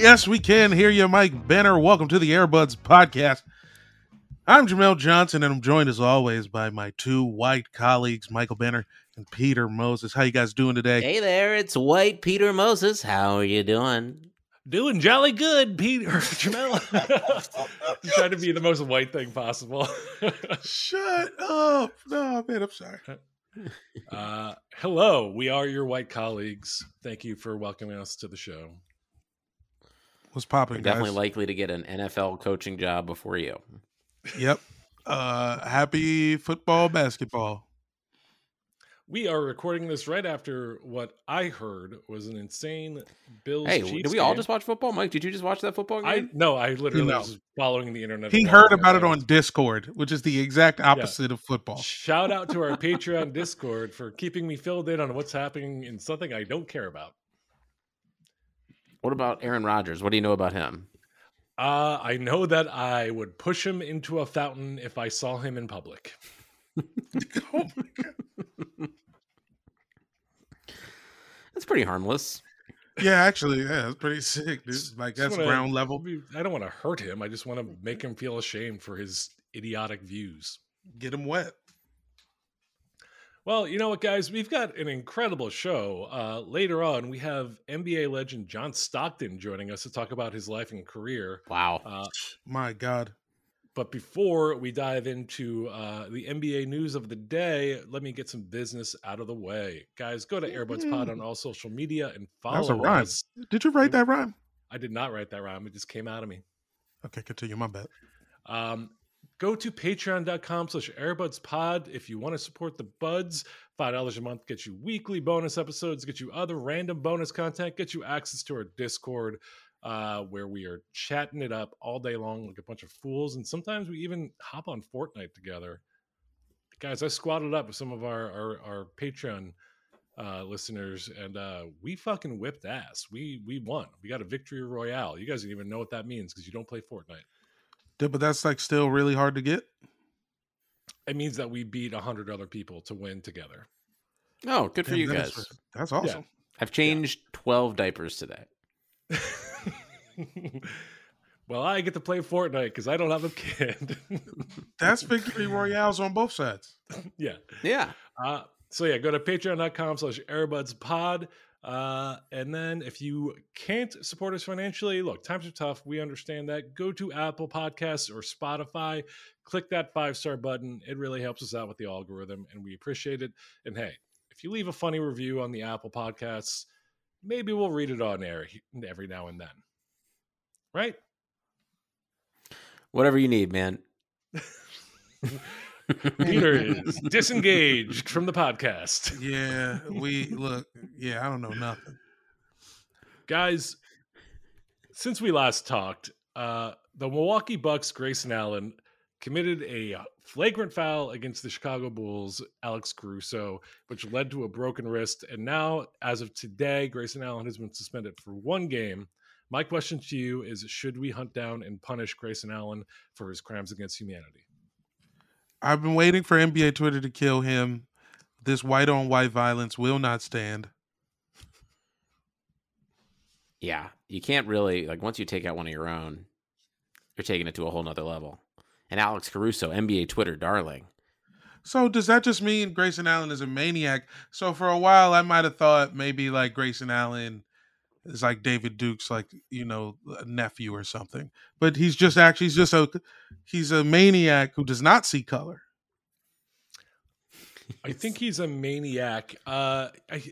Yes, we can hear you, Mike Benner. Welcome to the Airbuds Podcast. I'm Jamel Johnson, and I'm joined as always by my two white colleagues, Michael Benner and Peter Moses. How you guys doing today? Hey there, it's White Peter Moses. How are you doing? Doing jolly good, Peter Jamel. Trying to be the most white thing possible. Shut up! No, man, I'm sorry. Uh, hello, we are your white colleagues. Thank you for welcoming us to the show. What's popping? You're definitely guys? likely to get an NFL coaching job before you. Yep. Uh, happy football, basketball. We are recording this right after what I heard was an insane Bills. Hey, Chiefs did we all game. just watch football? Mike, did you just watch that football I game? no, I literally No. was following the internet. He heard about it on. Discord, which is the exact opposite of football. Shout out to our Patreon Discord for keeping me filled in on what's happening in something I don't care about. What about Aaron Rodgers? What do you know about him? Uh, I know that I would push him into a fountain if I saw him in public. Oh my God. That's pretty harmless. Yeah, actually, yeah, it's pretty sick, dude. Like that's wanna- ground level. I don't want to hurt him. I just want to make him feel ashamed for his idiotic views. Get him wet. Well, you know what, guys? We've got an incredible show. Uh, later on, we have NBA legend John Stockton joining us to talk about his life and career. Wow. Uh, My God. but before we dive into uh, the NBA news of the day, let me get some business out of the way. Guys, go to Airbuds Pod on all social media and follow That was a rhyme. us. Did you write that rhyme? I did not write that rhyme. It just came out of me. Okay, continue. My bad. Um, go to patreon.com slash airbudspod if you want to support the buds. $5 a month gets you weekly bonus episodes, get you other random bonus content, get you access to our Discord uh, where we are chatting it up all day long like a bunch of fools. And sometimes we even hop on Fortnite together. Guys, I squatted up with some of our, our, our Patreon uh, listeners and uh, we fucking whipped ass. We we won. We got a victory royale. You guys don't even know what that means because you don't play Fortnite. Yeah, but that's like still really hard to get. it means that we beat 100 other people to win together Oh, good for Damn, you that is- guys. That's awesome. I've changed 12 diapers today. well i get to play fortnite because i don't have a kid That's victory royales on both sides. yeah Yeah. uh, so yeah go to patreon.com slash airbudspod uh, and then if you can't support us financially look times are tough. We understand that. Go to apple podcasts or spotify. Click that five star button. It really helps us out with the algorithm and we appreciate it. And hey if you leave a funny review on the apple podcasts maybe we'll read it on air every now and then. Right? Whatever you need, man. peter is disengaged from the podcast Yeah, we look. Yeah, I don't know nothing. guys since we last talked uh the milwaukee bucks grayson allen committed a flagrant foul against the chicago bulls alex caruso which led to a broken wrist and now as of today grayson allen has been suspended for one game my question to you is should we hunt down and punish grayson allen for his crimes against humanity I've been waiting for NBA Twitter to kill him. This white on white violence will not stand. Yeah. You can't really, like, once you take out one of your own, you're taking it to a whole nother level. And Alex Caruso, NBA Twitter darling. So does that just mean Grayson Allen is a maniac? So for a while, I might have thought maybe like Grayson Allen is like David Duke's like you know nephew or something, but he's just actually he's just a he's a maniac who does not see color. I think he's a maniac. Uh, I,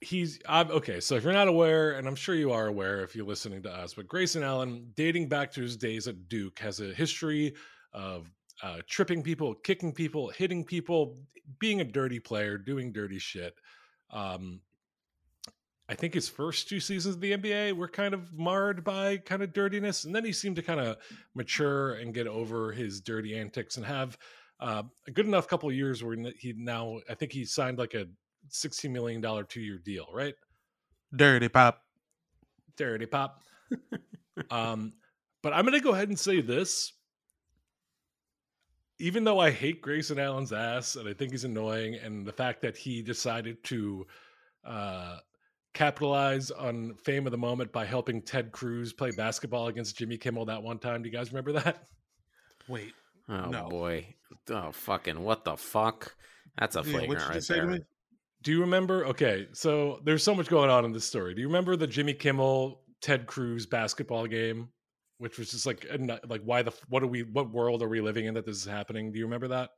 he's I'm, okay. So if you're not aware, and I'm sure you are aware if you're listening to us, but Grayson Allen, dating back to his days at Duke, has a history of uh, tripping people, kicking people, hitting people, being a dirty player, doing dirty shit. Um, I think his first two seasons of the NBA were kind of marred by kind of dirtiness, and then he seemed to kind of mature and get over his dirty antics and have uh, a good enough couple of years where he now I think he signed like a sixteen million dollar two year deal, right? Dirty pop. Dirty pop. um, but I'm gonna go ahead and say this. Even though I hate Grayson Allen's ass and I think he's annoying, and the fact that he decided to uh, capitalize on fame of the moment by helping Ted Cruz play basketball against Jimmy Kimmel that one time. Do you guys remember that? Wait. Oh No. boy. Oh fucking what the fuck? That's a Yeah, flagrant what you right just say to there. me? Do you remember? Okay, so there's so much going on in this story. Do you remember the Jimmy Kimmel Ted Cruz basketball game, which was just like like why the what are we what world are we living in that this is happening? Do you remember that?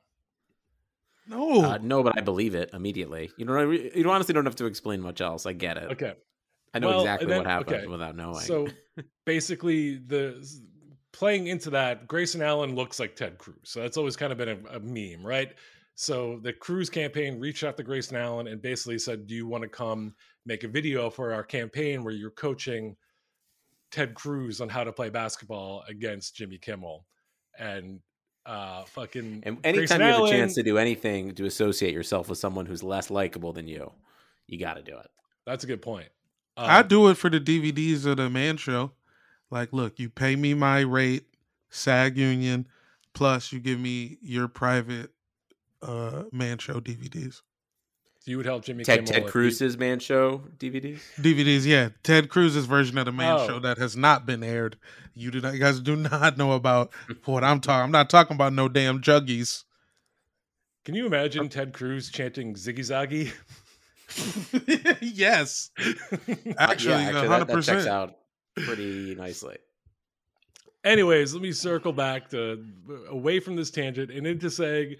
No. Uh, no, but I believe it immediately. You know, you honestly don't have to explain much else. I get it. Okay, I know Well, exactly then- what happened okay, without knowing. so basically the playing into that, Grayson Allen looks like Ted Cruz, so that's always kind of been a, a meme, right? So the Cruz campaign reached out to Grayson Allen and basically said, "Do you want to come make a video for our campaign where you're coaching Ted Cruz on how to play basketball against Jimmy Kimmel?" And uh, fucking and Grayson anytime you have a chance to do anything to associate yourself with someone who's less likable than you, you got to do it. that's a good point. Um, I do it for the DVDs of the man show. Like, look, you pay me my rate, SAG union, plus you give me your private uh man show DVDs. You would help Jimmy Ted, Kimmel Ted if he- Cruz's man show DVDs. DVDs, yeah. Ted Cruz's version of the man Oh. show that has not been aired. You do not you guys do not know about what I'm talking. I'm not talking about no damn juggies. Can you imagine Ted Cruz chanting "Ziggy Zaggy"? yes. Actually, yeah, a actually, hundred that, that checks out pretty nicely. Anyways, let me circle back to away from this tangent and into saying,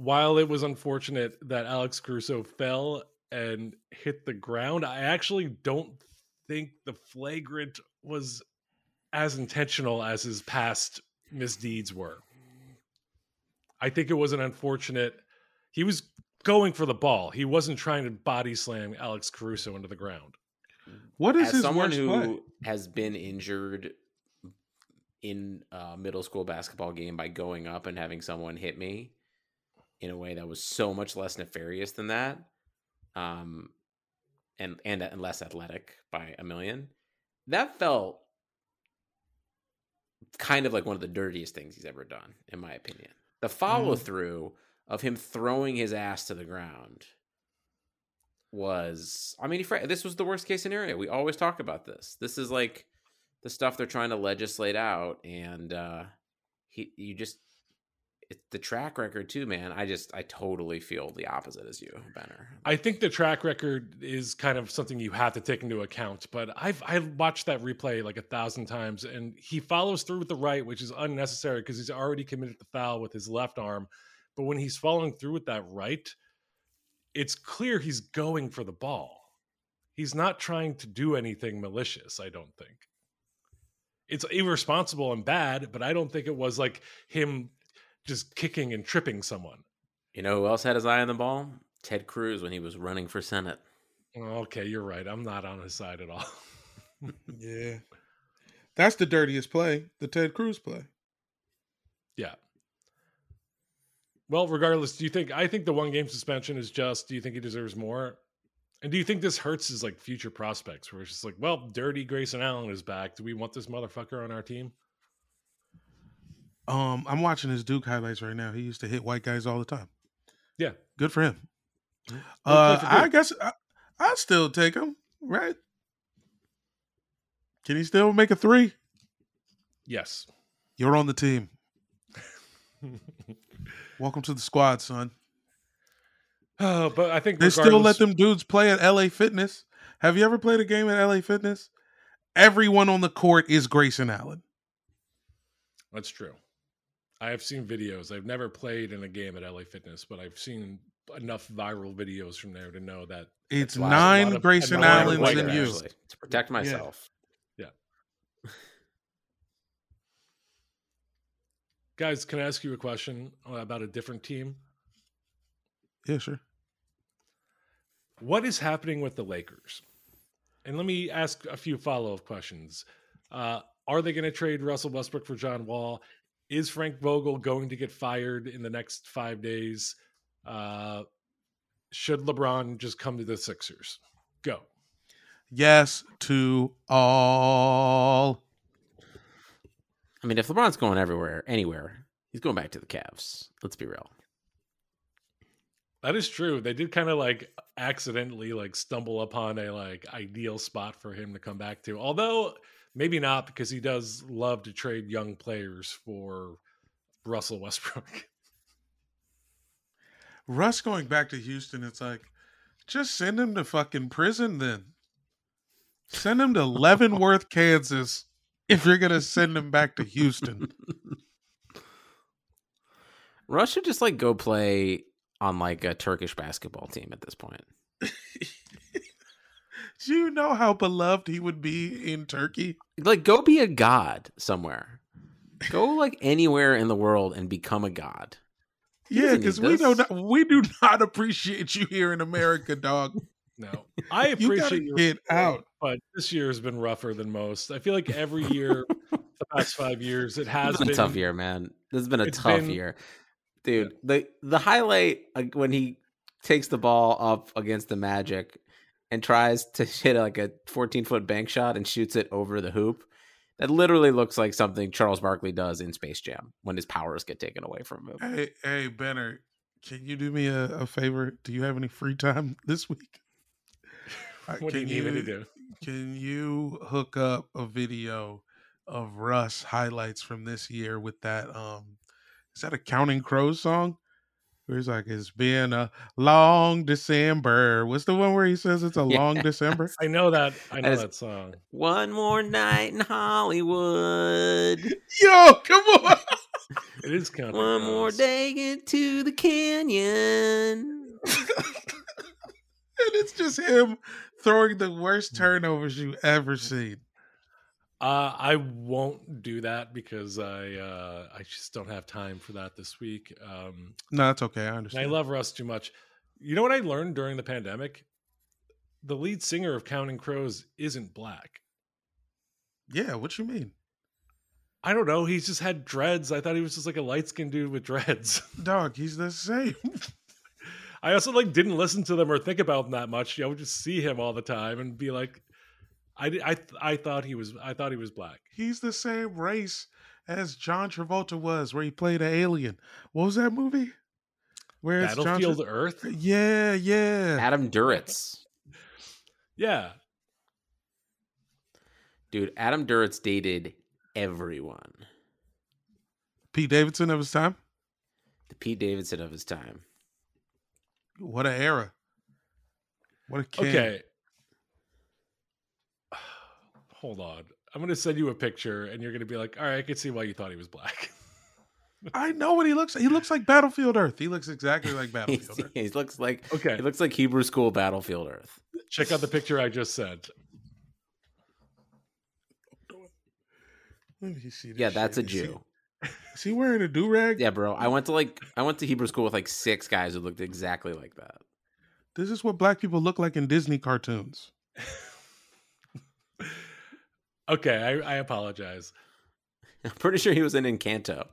while it was unfortunate that Alex Caruso fell and hit the ground, I actually don't think the flagrant was as intentional as his past misdeeds were. I think it was an unfortunate. He was going for the ball. He wasn't trying to body slam Alex Caruso into the ground. What is As his someone worst who play? has been injured in a middle school basketball game by going up and having someone hit me in a way that was so much less nefarious than that, um, and and, and less athletic by a million, that felt kind of like one of the dirtiest things he's ever done, in my opinion. The follow through of him throwing his ass to the ground was I mean, he, this was the worst case scenario. We always talk about this. This is like the stuff they're trying to legislate out, and uh, he, you just it's the track record too, man. I just, I totally feel the opposite as you, Benner. I think the track record is kind of something you have to take into account. But I've I've watched that replay like a thousand times, and he follows through with the right, which is unnecessary because he's already committed the foul with his left arm. But when he's following through with that right, it's clear he's going for the ball. He's not trying to do anything malicious. I don't think it's irresponsible and bad, but I don't think it was like him just kicking and tripping someone. You know who else had his eye on the ball? Ted Cruz when he was running for Senate. Okay, you're right. I'm not on his side at all. Yeah. That's the dirtiest play, the Ted Cruz play. yeah. Well, regardless, do you think I think the one game suspension is just? Do you think he deserves more? And do you think this hurts his like future prospects? Where it's just like, well, dirty Grayson Allen is back. Do we want this motherfucker on our team? Um, I'm watching his Duke highlights right now. He used to hit white guys all the time. Yeah. Good for him. Uh, for I guess I, I'll still take him, right? Can he still make a three? Yes. You're on the team. Welcome to the squad, son. Oh, but I think They still let them dudes play at LA Fitness. Have you ever played a game at LA Fitness? Everyone on the court is Grayson Allen. That's true. I have seen videos. I've never played in a game at LA Fitness, but I've seen enough viral videos from there to know that It's nine a of- Grayson a lot of Allens white and you. to protect myself. Yeah. Guys. Can I ask you a question about a different team? Yeah, sure. What is happening with the Lakers? And let me ask a few follow up questions. Uh, are they going to trade Russell Westbrook for John Wall? Is Frank Vogel going to get fired in the next five days? Uh, should LeBron just come to the Sixers? Go. Yes to all. I mean, if LeBron's going everywhere, anywhere, he's going back to the Cavs. Let's be real. That is true. They did kind of like accidentally like stumble upon a like ideal spot for him to come back to. Although maybe not because he does love to trade young players for Russell Westbrook. Russ going back to Houston, it's like, just send him to fucking prison then. Send him to Leavenworth, Kansas, if you're gonna send him back to Houston. Russ should just like go play on like a Turkish basketball team at this point. Do you know how beloved he would be in Turkey? Like, go be a god somewhere. Go like anywhere in the world and become a god. He Yeah, because we do not we do not appreciate you here in America, dog. No, I appreciate gotta your get out. but this year has been rougher than most. I feel like every year, the past five years, it has It's been been a tough year, man. This has been a tough been- year, dude. The the highlight uh, when he takes the ball up against the Magic and tries to hit like a 14 foot bank shot and shoots it over the hoop. That literally looks like something Charles Barkley does in Space Jam when his powers get taken away from him. Hey, hey, Benner, can you do me a, a favor? Do you have any free time this week? What do you can need me to do? Can you hook up a video of Russ highlights from this year with that? Um, is that a Counting Crows song? Where he's like, "It's been a long December." What's the one where he says it's a long December? I know that. I know is- that song. One more night in Hollywood. Yo, come on! It is kind of One more day into the canyon. and it's just him throwing the worst mm. turnovers you ever seen. Uh, I won't do that because I uh, I just don't have time for that this week. Um, No, that's okay. I understand. I love Russ too much. You know what I learned during the pandemic? The lead singer of Counting Crows isn't black. yeah, what you mean, I don't know. He's just had dreads. I thought he was just like a light skinned dude with dreads. dog? He's the same. I also like didn't listen to them or think about them that much. I would just see him all the time and be like, I I I thought he was I thought he was black. He's the same race as John Travolta was, where he played an alien. What was that movie? Where it's John Battlefield Tra- Earth. Yeah, yeah. Adam Duritz. Yeah, Dude, Adam Duritz dated everyone. Pete Davidson of his time. The Pete Davidson of his time. What a era. What a king. Okay. Hold on. I'm going to send you a picture and you're going to be like, all right, I can see why you thought he was black. I know what he looks like. He looks like Battlefield Earth. He looks exactly like Battlefield Earth. he looks like Okay. he looks like Hebrew school battlefield Earth. Check out the picture I just sent. Let me see. This Yeah, that's a shit. Is he- Jew. Is he wearing a do rag? Yeah, bro. I went to like I went to Hebrew school with like six guys who looked exactly like that. This is what black people look like in Disney cartoons. Okay, I, I apologize. I'm pretty sure he was in Encanto.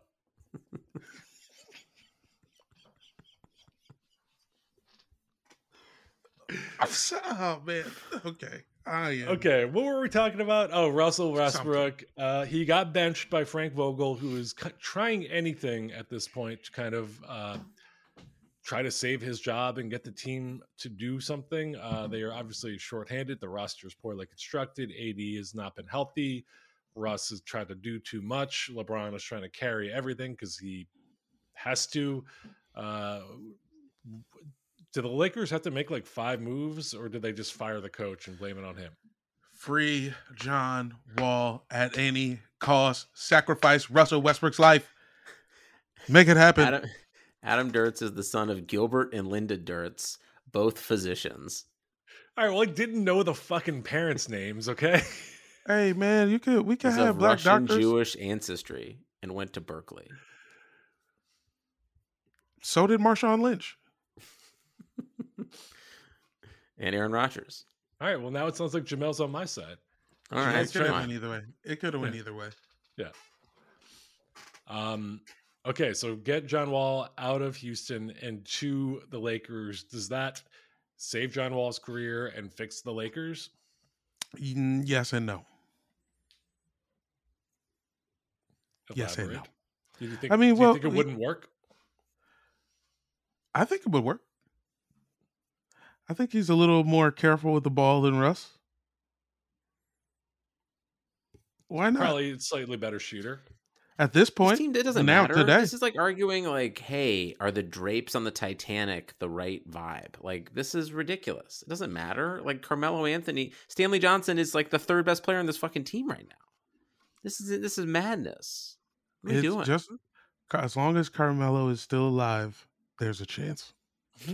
I'm so- Oh man. Okay. I am. Okay, what were we talking about? Oh, Russell Westbrook. Uh, he got benched by Frank Vogel, who is c- trying anything at this point to kind of uh, try to save his job and get the team to do something. Uh, they are obviously shorthanded. The roster is poorly constructed. AD has not been healthy. Russ has tried to do too much. LeBron is trying to carry everything because he has to. Uh, do the Lakers have to make like five moves, or did they just fire the coach and blame it on him? Free John Wall at any cost. Sacrifice Russell Westbrook's life. Make it happen. Adam, Adam Duritz is the son of Gilbert and Linda Duritz, both physicians. All right, well, I didn't know the fucking parents' names. Okay. Hey man, you could we could He's have of black Russian doctors. Jewish ancestry and went to Berkeley. So did Marshawn Lynch. And Aaron Rodgers. All right, well, now it sounds like Jamel's on my side. All it could have went either way. It could have went either way. Yeah. Um, okay, so get John Wall out of Houston and to the Lakers. Does that save John Wall's career and fix the Lakers? Yes and no. Yes and no. Elaborate. Do you think? I mean, do you well, think it wouldn't work? I think it would work. I think he's a little more careful with the ball than Russ. Why not? Probably a slightly better shooter. At this This point, team, it doesn't now matter. today. This is like arguing, like, hey, are the drapes on the Titanic the right vibe? Like, this is ridiculous. It doesn't matter. Like, Carmelo Anthony, Stanley Johnson is like the third best player on this fucking team right now. This is this is madness. What are you it's doing? just as long as Carmelo is still alive, there's a chance.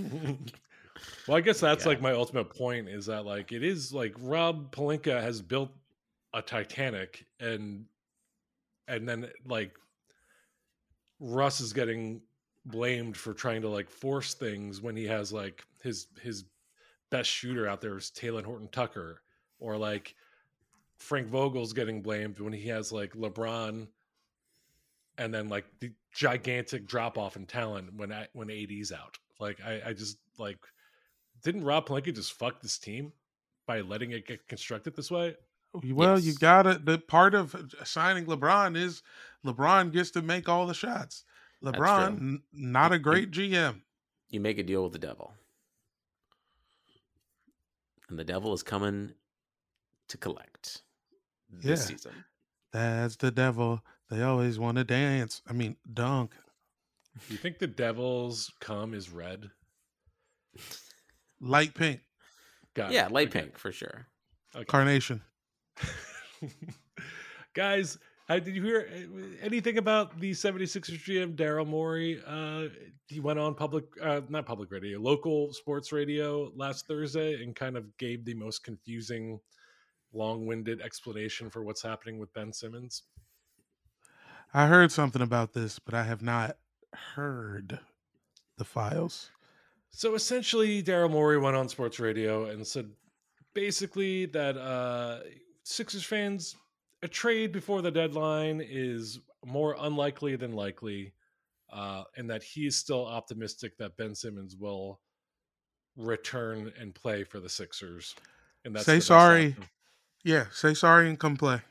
Well, I guess that's Yeah. like my ultimate point is that like it is like Rob Pelinka has built a Titanic and and then like Russ is getting blamed for trying to like force things when he has like his his best shooter out there is Talen Horton Tucker or like Frank Vogel's getting blamed when he has like LeBron and then like the gigantic drop off in talent when I, when AD's out. Like I, I just like didn't Rob Pelinka just fuck this team by letting it get constructed this way? Oh, well, you gotta. The part of signing LeBron is LeBron gets to make all the shots. LeBron, n- not a You- great GM. you make a deal with the devil. And the devil is coming to collect this Yeah. season. That's the devil. They always want to dance. I mean, dunk. Do you think the Devils cum is red? Light pink. Got it. Yeah, light Okay. pink for sure. Okay. Carnation. Guys, uh, did you hear uh, anything about the 76ers GM Daryl Morey? Uh, he went on public, uh, not public radio, local sports radio last Thursday and kind of gave the most confusing, long winded explanation for what's happening with Ben Simmons. I heard something about this, but I have not heard the files. So essentially, Daryl Morey went on sports radio and said basically that uh, Sixers fans, a trade before the deadline is more unlikely than likely, uh, and that he's still optimistic that Ben Simmons will return and play for the Sixers. And that's Say sorry. outcome. Yeah, say sorry and come play.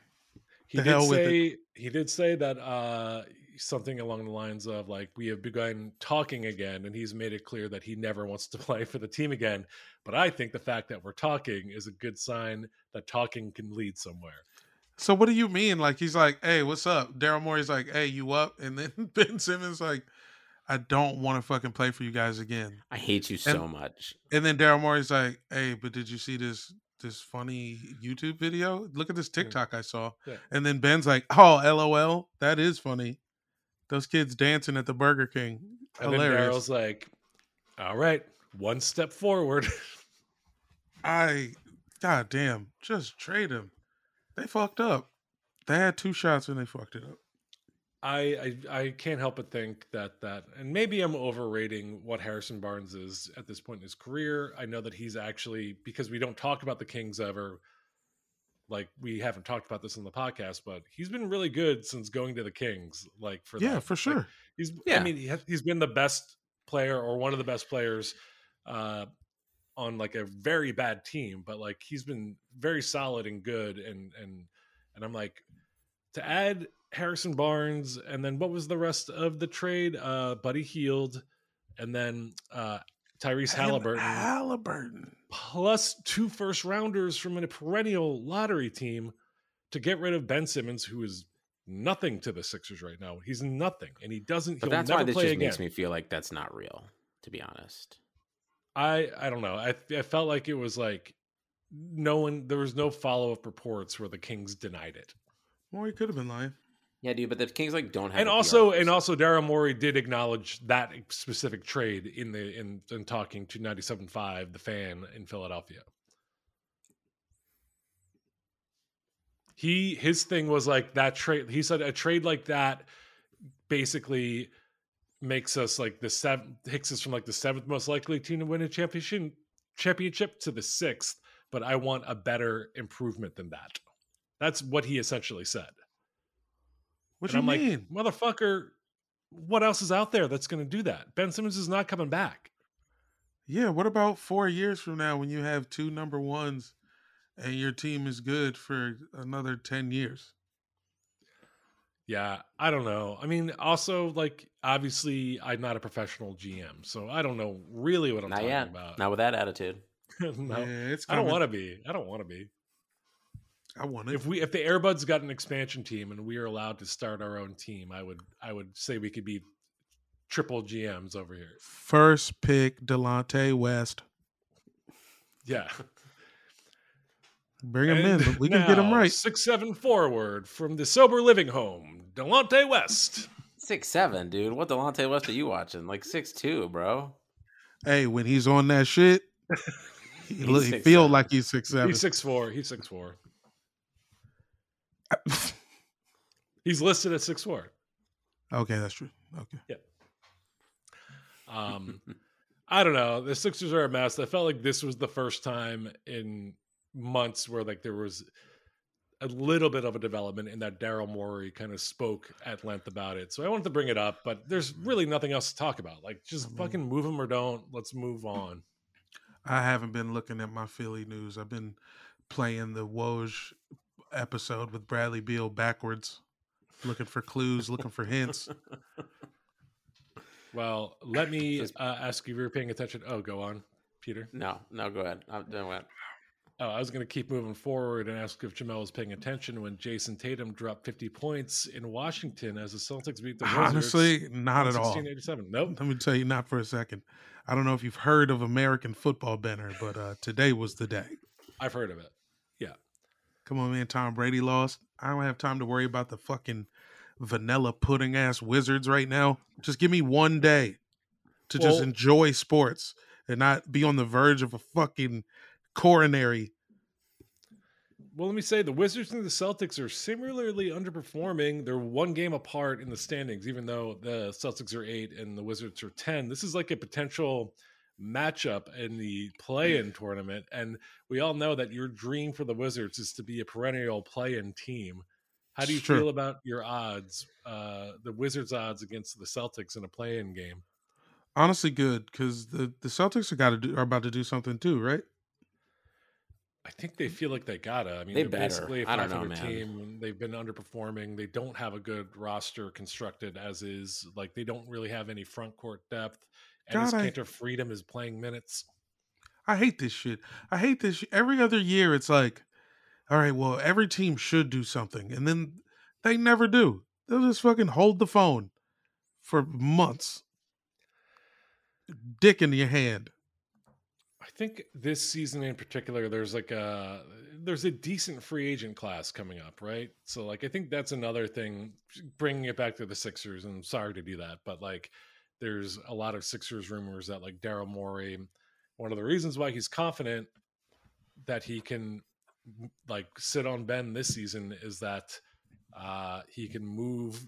He The did hell with it. say he did say that uh, something along the lines of like we have begun talking again, and he's made it clear that he never wants to play for the team again. But I think the fact that we're talking is a good sign that talking can lead somewhere. So what do you mean? Like he's like, "Hey, what's up?" Daryl Morey's like, "Hey, you up?" And then Ben Simmons like, "I don't want to fucking play for you guys again." I hate you so much. And then Daryl Morey's like, "Hey, but did you see this this funny YouTube video? Look at this TikTok I saw." Yeah. And then Ben's like, "Oh, LOL, that is funny. Those kids dancing at the Burger King, And then hilarious." Daryl's like, "All right, one step forward." I, god damn, just trade him. They fucked up. They had two shots and they fucked it up. I, I I can't help but think that that and maybe I'm overrating what Harrison Barnes is at this point in his career. I know that he's actually because we don't talk about the Kings ever like we haven't talked about this in the podcast, but he's been really good since going to the Kings. Like for Yeah, that. for Like, sure. he's I mean he has, he's been the best player or one of the best players uh on like a very bad team, but like he's been very solid and good and and and I'm like to add Harrison Barnes and then what was the rest of the trade? Uh Buddy Hield and then uh Tyrese Halliburton Halliburton. plus two first rounders from a perennial lottery team to get rid of Ben Simmons, who is nothing to the Sixers right now. He's nothing, and he doesn't. But he'll that's never why this just again. makes me feel like that's not real, to be honest. I I don't know. I I felt like it was like no one. There was no follow up reports where the Kings denied it. Well, he could have been lying. Yeah, dude, but the Kings like don't have. and a PR also and also Daryl Morey did acknowledge that specific trade in the in, in talking to 97.5 the fan in Philadelphia. He his thing was like that trade he said a trade like that basically makes us like the seventh takes us from like the seventh most likely team to win a championship championship to the sixth, but I want a better improvement than that. That's what he essentially said. What And you I'm mean? like, motherfucker, what else is out there that's going to do that? Ben Simmons is not coming back. yeah. What about four years from now when you have two number ones and your team is good for another ten years? Yeah, I don't know. I mean, also, like, obviously, I'm not a professional GM, so I don't know really what I'm not talking yet. about. Not with that attitude. no, Yeah, it's I don't want to be. I don't want to be. I want it. If we if the Airbuds got an expansion team and we are allowed to start our own team, I would I would say we could be triple GMs over here. First pick Delonte West. Yeah. Bring him in. And but We can get him right. Six seven forward from the sober living home, Delonte West. Six seven, dude. What Delonte West are you watching? Like six two, bro. Hey, when he's on that shit, he, He's look, he 6'7". feel like he's six seven. He's six four. He's six four. He's listed at six four. okay, that's true. Okay. Yeah. Um, I don't know. The Sixers are a mess. I felt like this was the first time in months where like there was a little bit of a development in that Daryl Morey kind of spoke at length about it. So I wanted to bring it up, but there's really nothing else to talk about. Like just Mhm. fucking move him or don't. Let's move on. I haven't been looking at my Philly news. I've been playing the Woj episode with Bradley Beal backwards, looking for clues, looking for hints. Well, let me uh, ask you if you're paying attention. Oh, go on, Peter. No, no, go ahead. I'm done with. Oh, I was going to keep moving forward and ask if Jamel was paying attention when Jayson Tatum dropped 50 points in Washington as the Celtics beat the Wizards. Honestly, not at all. 1687. Nope. Let me tell you, not for a second. I don't know if you've heard of American Football Benner, but uh, today was the day. I've heard of it. Come on, man. Tom Brady lost. I don't have time to worry about the fucking vanilla pudding ass Wizards right now. Just give me one day to just enjoy sports and not be on the verge of a fucking coronary. Well, let me say the Wizards and the Celtics are similarly underperforming. They're one game apart in the standings, even though the Celtics are eight and the Wizards are 10. This is like a potential matchup in the play in tournament. And we all know that your dream for the Wizards is to be a perennial play in team. How do you It's feel about your odds, uh, the Wizards' odds against the Celtics in a play in game? Honestly, good because the the Celtics are got to do are about to do something too, right? I think they feel like they gotta. I mean, They are better. basically a I don't know, 500 man. team. They've been underperforming. They don't have a good roster constructed as is. Like they don't really have any front court depth. And God, I- Kanter Freedom is playing minutes. I hate this shit. I hate this. Shit. Every other year, it's like, all right, well, every team should do something, and then they never do. They'll just fucking hold the phone for months, dick in your hand. I think this season in particular, there's like a there's a decent free agent class coming up, right? So like I think that's another thing. Bringing it back to the Sixers, and I'm sorry to do that, but like there's a lot of Sixers rumors that like Daryl Morey, one of the reasons why he's confident that he can like sit on Ben this season is that uh, he can move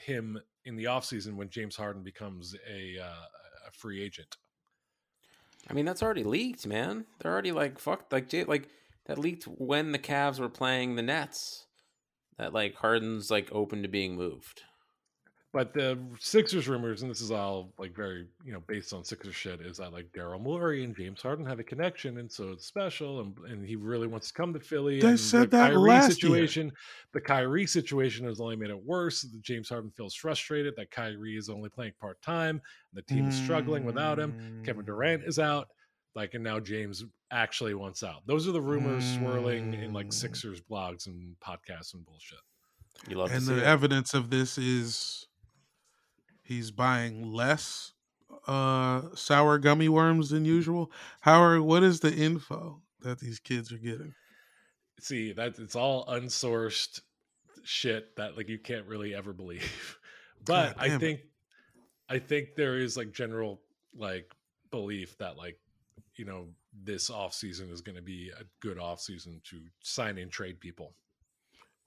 him in the offseason when James Harden becomes a, uh, a free agent. I mean, that's already leaked, man. They're already like fucked. Like, like that leaked when the Cavs were playing the Nets. That like Harden's like open to being moved. But the Sixers rumors, and this is all like very, you know, based on Sixers shit, is that like Daryl Morey and James Harden have a connection, and so it's special, and, and he really wants to come to Philly. They and said the that Kyrie last year. situation, the Kyrie situation has only made it worse. The James Harden feels frustrated that Kyrie is only playing part time. The team is struggling without him. Kevin Mm. Durant is out. Like, and now James actually wants out. Those are the rumors swirling in like Mm. Sixers blogs and podcasts and bullshit. You love And the it. evidence of this is he's buying less uh sour gummy worms than usual. Howard, what is the info that these kids are getting? see that it's all unsourced shit that like you can't really ever believe. But God I damn it. think I think there is like general like belief that like you know this off season is going to be a good off season to sign and trade people.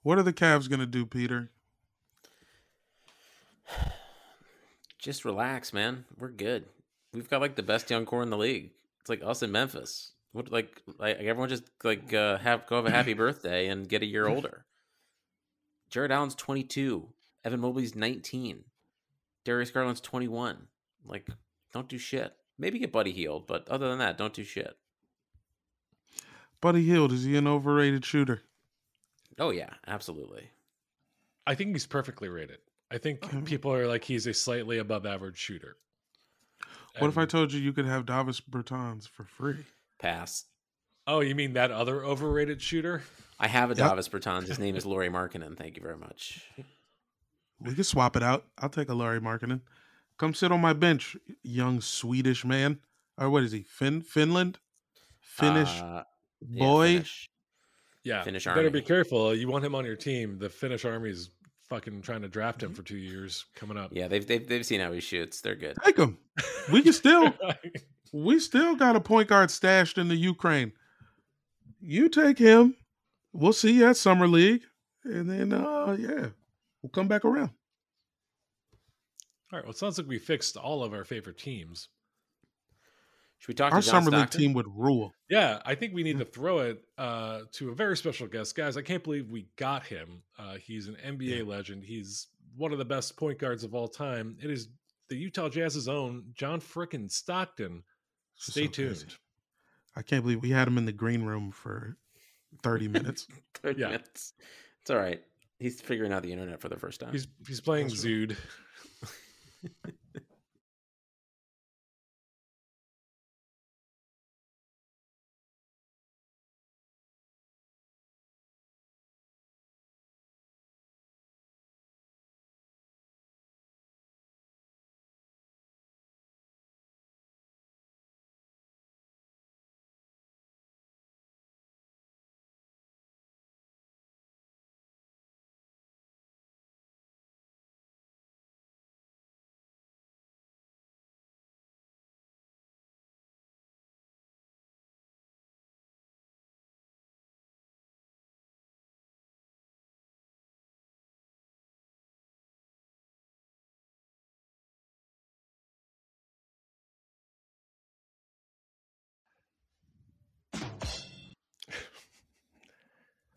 What are the Cavs gonna do, Peter? Just relax, man. We're good. We've got like the best young core in the league. It's like us in Memphis. What like like everyone just like uh, have go have a happy birthday and get a year older. Jarrett Allen's 22. Evan Mobley's 19. Darius Garland's 21. Like don't do shit. Maybe get Buddy Hield, but other than that, don't do shit. Buddy Hield, is he an overrated shooter? Oh yeah, absolutely. I think he's perfectly rated. I think people are like he's a slightly above average shooter. What if I told you you could have Davis Bertans for free? Pass. Oh, you mean that other overrated shooter? I have a Yep. Davis Bertans. His name is Lauri Markkanen. Thank you very much. We can swap it out. I'll take a Lauri Markkanen. Come sit on my bench, young Swedish man. Or what is he? Fin Finland? Finnish Uh, yeah, boy? Finnish. Yeah, Finnish you better be careful. You want him on your team. The Finnish army is fucking trying to draft him for two years coming up. Yeah, they've, they've they've seen how he shoots. They're good. Take him. We can still we still got a point guard stashed in the Ukraine. You take him. We'll see you at Summer League. And then uh yeah, we'll come back around. All right. Well, it sounds like we fixed all of our favorite teams. Should we talk Our to John Summer League team would rule. Yeah, I think we need to throw it uh, to a very special guest, guys. I can't believe we got him. Uh, he's an NBA legend. He's one of the best point guards of all time. It is the Utah Jazz's own John Frickin Stockton. Stay so crazy. tuned. I can't believe we had him in the green room for 30 minutes. 30 Yeah. minutes. It's all right. He's figuring out the internet for the first time. He's he's playing That's Zood.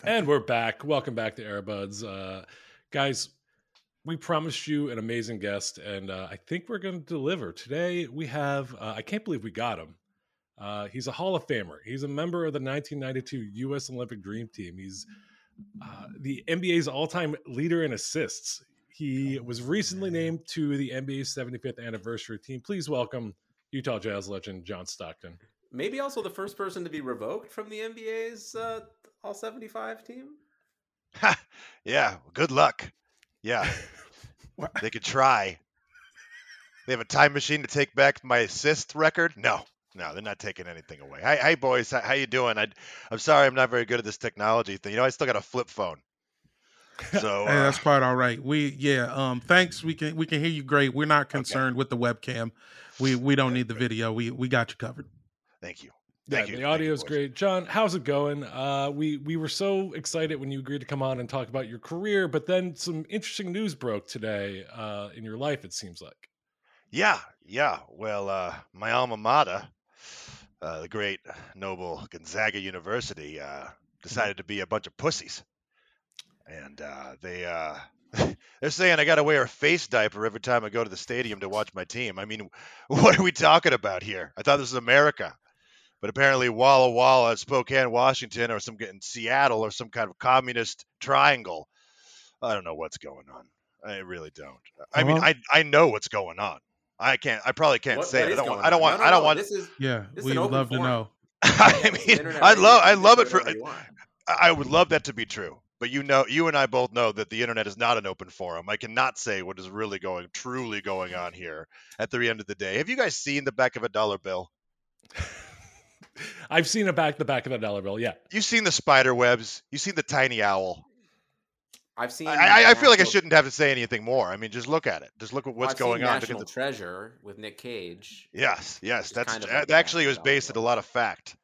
And we're back. Welcome back to Airbuds. Uh, guys, we promised you an amazing guest, and uh, I think we're going to deliver. Today, we have, uh, I can't believe we got him. Uh, he's a Hall of Famer. He's a member of the 1992 U.S. Olympic Dream Team. He's uh, the NBA's all time leader in assists. He was recently named to the NBA's 75th anniversary team. Please welcome Utah Jazz legend John Stockton. Maybe also the first person to be revoked from the NBA's uh, All 75 team. Yeah, good luck. Yeah, they could try. They have a time machine to take back my assist record? No, no, they're not taking anything away. Hi, hi boys, how, how you doing? I, I'm sorry, I'm not very good at this technology thing. You know, I still got a flip phone. So Hey, uh, that's quite all right. We yeah, um thanks. We can we can hear you great. We're not concerned with the webcam. We we don't need the video. We we got you covered. thank you. Yeah, Thank the you, audio is great. John, how's it going? Uh, we we were so excited when you agreed to come on and talk about your career, but then some interesting news broke today uh, in your life. It seems like. Yeah, yeah. Well, uh, my alma mater, uh, the great noble Gonzaga University, uh, decided to be a bunch of pussies, and uh, they uh, they're saying I got to wear a face diaper every time I go to the stadium to watch my team. I mean, what are we talking about here? I thought this was America. But apparently, Walla Walla, Spokane, Washington, or some in Seattle, or some kind of communist triangle. I don't know what's going on. I really don't. I mean, uh-huh. I I know what's going on. I can't. I probably can't What- say what it. I don't want. going I don't want. No, no, I don't no, want. This is Yeah, This we an would open love to know. I mean, I love. I love it for. whatever you want. I would love that to be true. But you know, you and I both know that the internet is not an open forum. I cannot say what is really going, truly going on here at the end of the day. Have you guys seen the back of a dollar bill? I've seen a back the back of the dollar bill. Yeah, You've seen the spider webs. You've seen the tiny owl. I've seen. I, I, I feel like I shouldn't have to say anything more. I mean, just look at it. Just look at well, what's I've seen going on. Look at National the- Treasure with Nick Cage. yes, yes, that's kind of like a actually it was based at a lot of fact.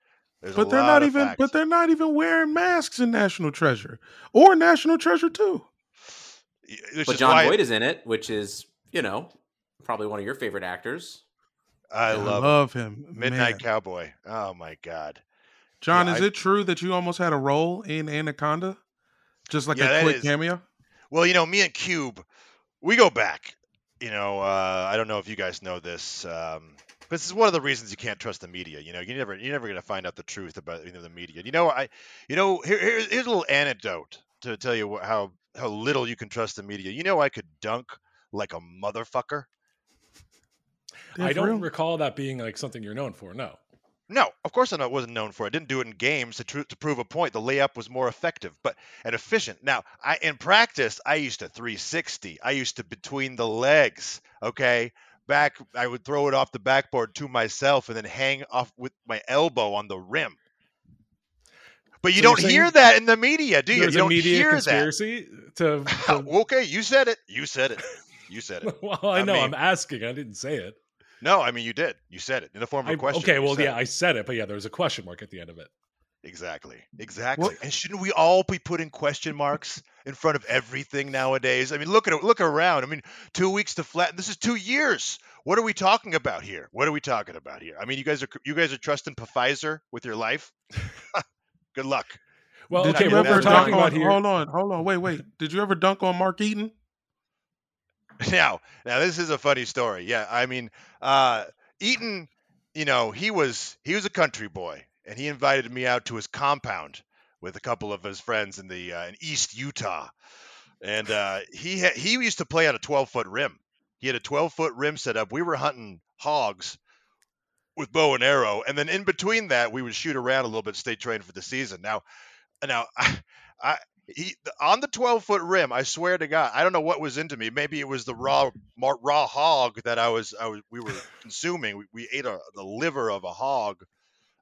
There's But they're not even. fact. But they're not even wearing masks in National Treasure or National Treasure Two. Which But Jon Voight is in it, which is you know probably one of your favorite actors. I I love, love him. Midnight Man. Cowboy. Oh my god. John, Yeah, is I- it true that you almost had a role in Anaconda? Just like Yeah, a quick is- cameo? Well, you know, me and Cube, we go back. You know, uh, I don't know if you guys know this. Um, this is one of the reasons you can't trust the media. You know, you never, you're never going to find out the truth about you know the media. You know, I, you know, here, here's, here's a little anecdote to tell you how how little you can trust the media. You know, I could dunk like a motherfucker. Yeah, I don't real? recall that being like something you're known for. No. No, of course I know- wasn't known for. it. I didn't do it in games to, tr- to prove a point. The layup was more effective, but and efficient. Now, I in practice, I used to 360. I used to between the legs. Okay, back. I would throw it off the backboard to myself and then hang off with my elbow on the rim. But you So don't hear that in the media, do you? You don't media hear conspiracy to. that. to- okay, you said it. You said it. You said it. well, I I know. mean- I'm asking. I didn't say it. No, I mean you did. You said it in the form of I, a question. okay. Well, yeah, it. I said it, but yeah, there was a question mark at the end of it. Exactly. Exactly. What- And shouldn't we all be putting question marks in front of everything nowadays? I mean, look at. Look around. I mean, two weeks to flatten. This is two years. What are we talking about here? What are we talking about here? I mean, you guys are you guys are trusting Pfizer with your life. Good luck. Well, Did okay, you what ever we're talking on, about here. Hold on, hold on, wait, wait. Did you ever dunk on Mark Eaton? Now, now this is a funny story. Yeah, I mean, uh, Eaton, you know, he was he was a country boy, and he invited me out to his compound with a couple of his friends in the uh, in East Utah, and uh, he ha- he used to play on a 12 foot rim. He had a 12 foot rim set up. We were hunting hogs with bow and arrow, and then in between that, we would shoot around a little bit, stay trained for the season. Now, now I, I he on the 12 foot rim i swear to god i don't know what was into me. Maybe it was the raw raw hog that i was i was we were consuming. We, we ate a, the liver of a hog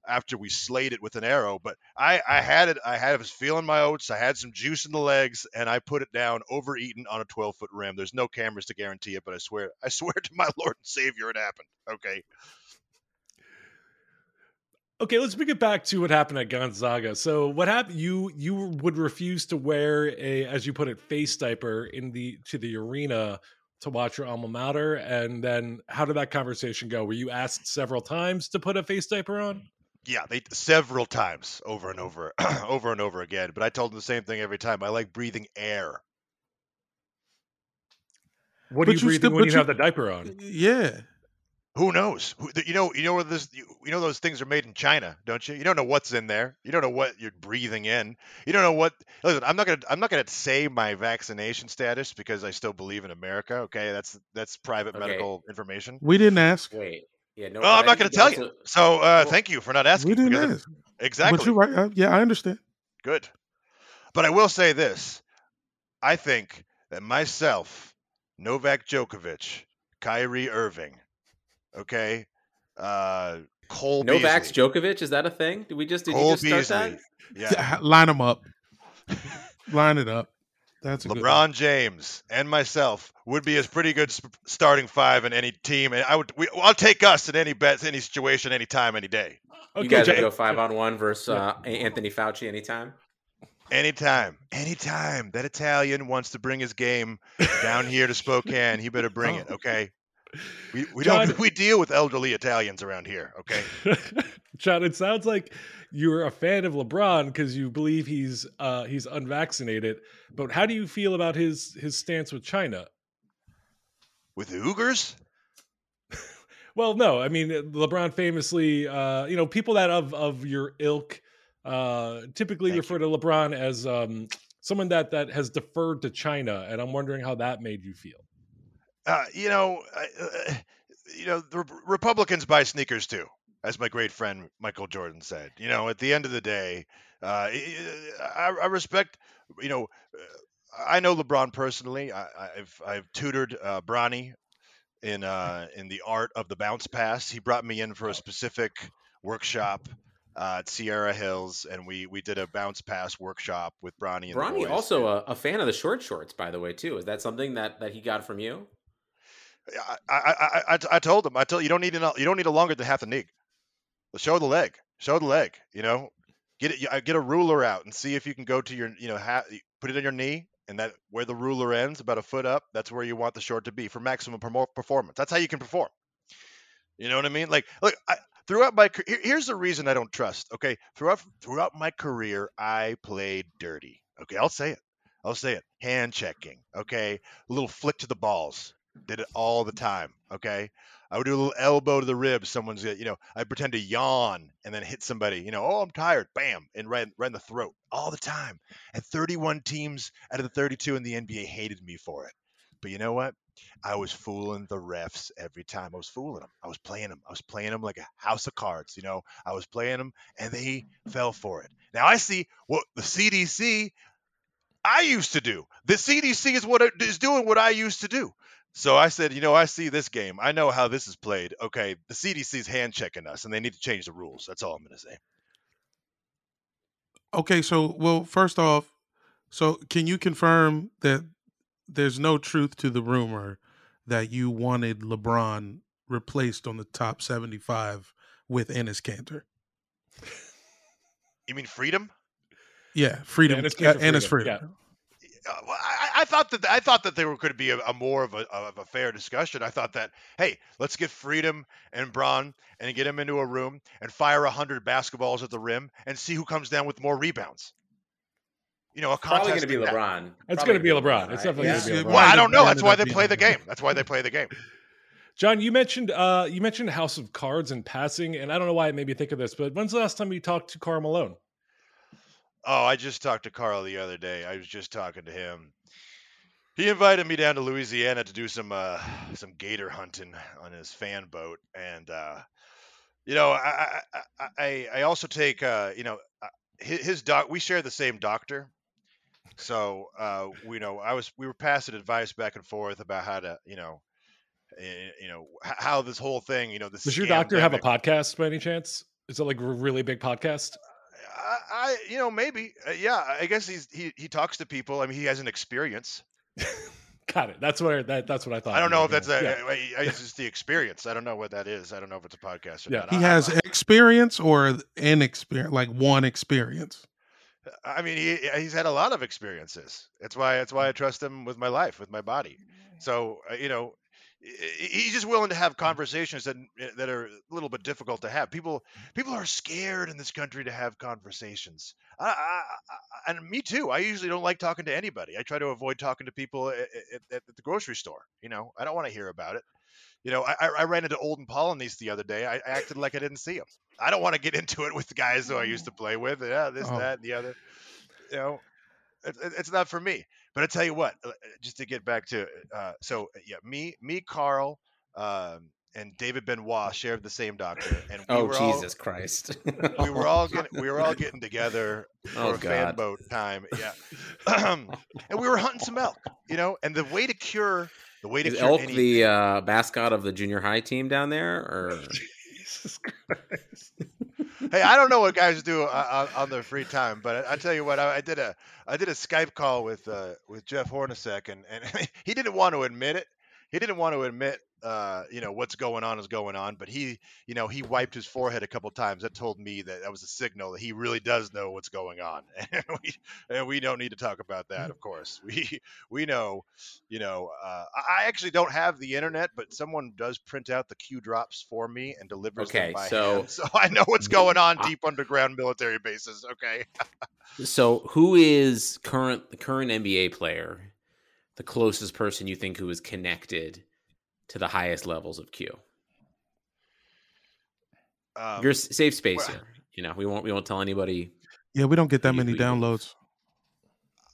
after we slayed it with an arrow but i i had it i had I was feeling my oats i had some juice in the legs and i put it down over Eaton on a 12 foot rim. There's no cameras to guarantee it but i swear i swear to my lord and savior it happened okay Okay, let's bring it back to what happened at Gonzaga. So, what happened? You you would refuse to wear a, as you put it, face diaper in the to the arena to watch your alma mater, and then how did that conversation go? Were you asked several times to put a face diaper on? yeah they several times over and over over and over again but i told them the same thing every time i like breathing air What But are you you breathing still- when you, you- have the diaper on? Yeah. Who knows? Who, you know, you know where this, you, you know those things are made in China, don't you? You don't know what's in there. You don't know what you're breathing in. You don't know what. Listen, I'm not gonna, I'm not gonna say my vaccination status because I still believe in America. Okay, that's that's private Okay. medical information. We didn't ask. Wait, yeah, no. Well, I'm not gonna tell also- you. So uh, well, thank you for not asking. We didn't because- ask. Exactly. But you're right. Uh, yeah, I understand. Good. But I will say this. I think that myself, Novak Djokovic, Kyrie Irving, okay, uh, Cole Novak Beasley, Djokovic, is that a thing? Did we just did Cole you just start that? Beasley, yeah, Line them up. Line it up. That's a good one. LeBron James and myself would be a pretty good sp- starting five in any team, and I would. We, I'll take us in any bets, any situation, any time, any day, you guys would go five on one versus uh, Anthony Fauci anytime. anytime, anytime. That Italian wants to bring his game down here to Spokane, he better bring it. Oh. Okay. We, we John- don't we deal with elderly Italians around here. Okay. John, it sounds like you're a fan of LeBron because you believe he's uh, he's unvaccinated. But how do you feel about his his stance with China? With the Uyghurs? Well, no, I mean LeBron famously, uh, you know, people that of of your ilk uh, typically Thank refer to LeBron as um, someone that that has deferred to China, and I'm wondering how that made you feel. Uh, you know, uh, you know, the Re- Republicans buy sneakers too, as my great friend Michael Jordan said. You know, at the end of the day, uh, I, I respect. You know, uh, I know LeBron personally. I, I've I've tutored uh, Bronny in uh, in the art of the bounce pass. He brought me in for a specific workshop uh, at Sierra Hills, and we we did a bounce pass workshop with Bronny and the Bronny also a, a fan of the short shorts, by the way, too. Is that something that that he got from you? I, I, I, I, told him. I told you don't need a, you don't need a longer than half the knee. Show the leg. Show the leg. You know, get it. Uh, get a ruler out and see if you can go to your you know ha, put it on your knee and that where the ruler ends about a foot up. That's where you want the short to be for maximum performance. That's how you can perform. You know what I mean? Like, look, I, throughout my here's the reason I don't trust. Okay, throughout throughout my career, I played dirty. Okay, I'll say it. I'll say it. Hand checking. Okay, a little flick to the balls. Did it all the time. Okay, I would do a little elbow to the ribs. Someone's, you know, I pretend to yawn and then hit somebody. You know, oh, I'm tired. Bam, and right, right in the throat all the time. And 31 teams out of the 32 in the NBA hated me for it. But you know what? I was fooling the refs every time. I was fooling them. I was playing them. I was playing them like a house of cards. You know, I was playing them, and they fell for it. Now I see what the CDC I used to do. The CDC is what is doing what I used to do. So I said, you know, I see this game. I know how this is played. Okay, the CDC's hand checking us, and they need to change the rules. That's all I'm going to say. Okay, so well, first off, so can you confirm that there's no truth to the rumor that you wanted LeBron replaced on the top 75 with Enes Kanter? You mean freedom? Yeah, freedom. Yeah, Enes, freedom. Enes freedom. Yeah. Uh, well, I, I, thought that I thought that there could be a, a, more of a of a fair discussion. I thought that hey, let's get Freedom and Braun and get them into a room and fire a hundred basketballs at the rim and see who comes down with more rebounds. You know, a contest. Probably going to be LeBron. It's going to be LeBron. LeBron. It's definitely yeah. going to be LeBron. Well, I don't know. That's why they play the game. That's why they play the game. John, you mentioned uh, you mentioned House of Cards and passing, and I don't know why it made me think of this, but when's the last time you talked to Karl Malone? Oh, I just talked to Karl the other day. I was just talking to him. He invited me down to Louisiana to do some uh, some gator hunting on his fan boat, and uh, you know, I I, I, I also take uh, you know uh, his, his doc. We share the same doctor, so uh, we know I was we were passing advice back and forth about how to you know eh, you know how this whole thing you know this. Does your doctor have a podcast by any chance? Is it like a really big podcast? I, I you know, maybe. Uh, yeah, I guess he's he he talks to people. I mean, he has an experience. Got it. That's what that, that's what I thought. I don't know if that's a, yeah. it's just the experience. I don't know what that is. I don't know if it's a podcast or yeah. not. He has experience or an experience, like one experience. I mean, he he's had a lot of experiences. That's why that's why I trust him with my life, with my body. So uh, you know, he's just willing to have mm. conversations that that are a little bit difficult to have. People people are scared in this country to have conversations. I, I, I, and me too. I usually don't like talking to anybody. I try to avoid talking to people at, at, at the grocery store. You know, I don't want to hear about it. You know, I, I ran into Olden Polynice the other day. I, I acted like I didn't see him. I don't want to get into it with the guys who I used oh. to play with. Yeah, this, oh. that, and the other. You know, it, it's not for me. But I tell you what, uh, just to get back to uh, so uh, yeah, me, me, Karl, um, and David Benoit shared the same doctor. And we oh Jesus all, Christ! we were all getting we were all getting together for oh, a God. fan boat time. Yeah, and we were hunting some elk. You know, and the way to cure the way to Is cure elk anything, the uh, mascot of the junior high team down there, or Jesus Christ. Hey, I don't know what guys do on, on their free time, but I, I tell you what, I, I, did a I did a Skype call with uh, with Jeff Hornacek, and and he didn't want to admit it. He didn't want to admit uh, you know what's going on is going on but he you know he wiped his forehead a couple times that told me that that was a signal that he really does know what's going on and we and we don't need to talk about that of course we we know you know uh, i actually don't have the internet but someone does print out the q drops for me and delivers okay, them by so hand. so i know what's going on deep underground military bases okay so who is current the current nba player the closest person you think who is connected to the highest levels of Q. Um, Your safe space well, here. You know, we won't we won't tell anybody. Yeah, we don't get that many downloads.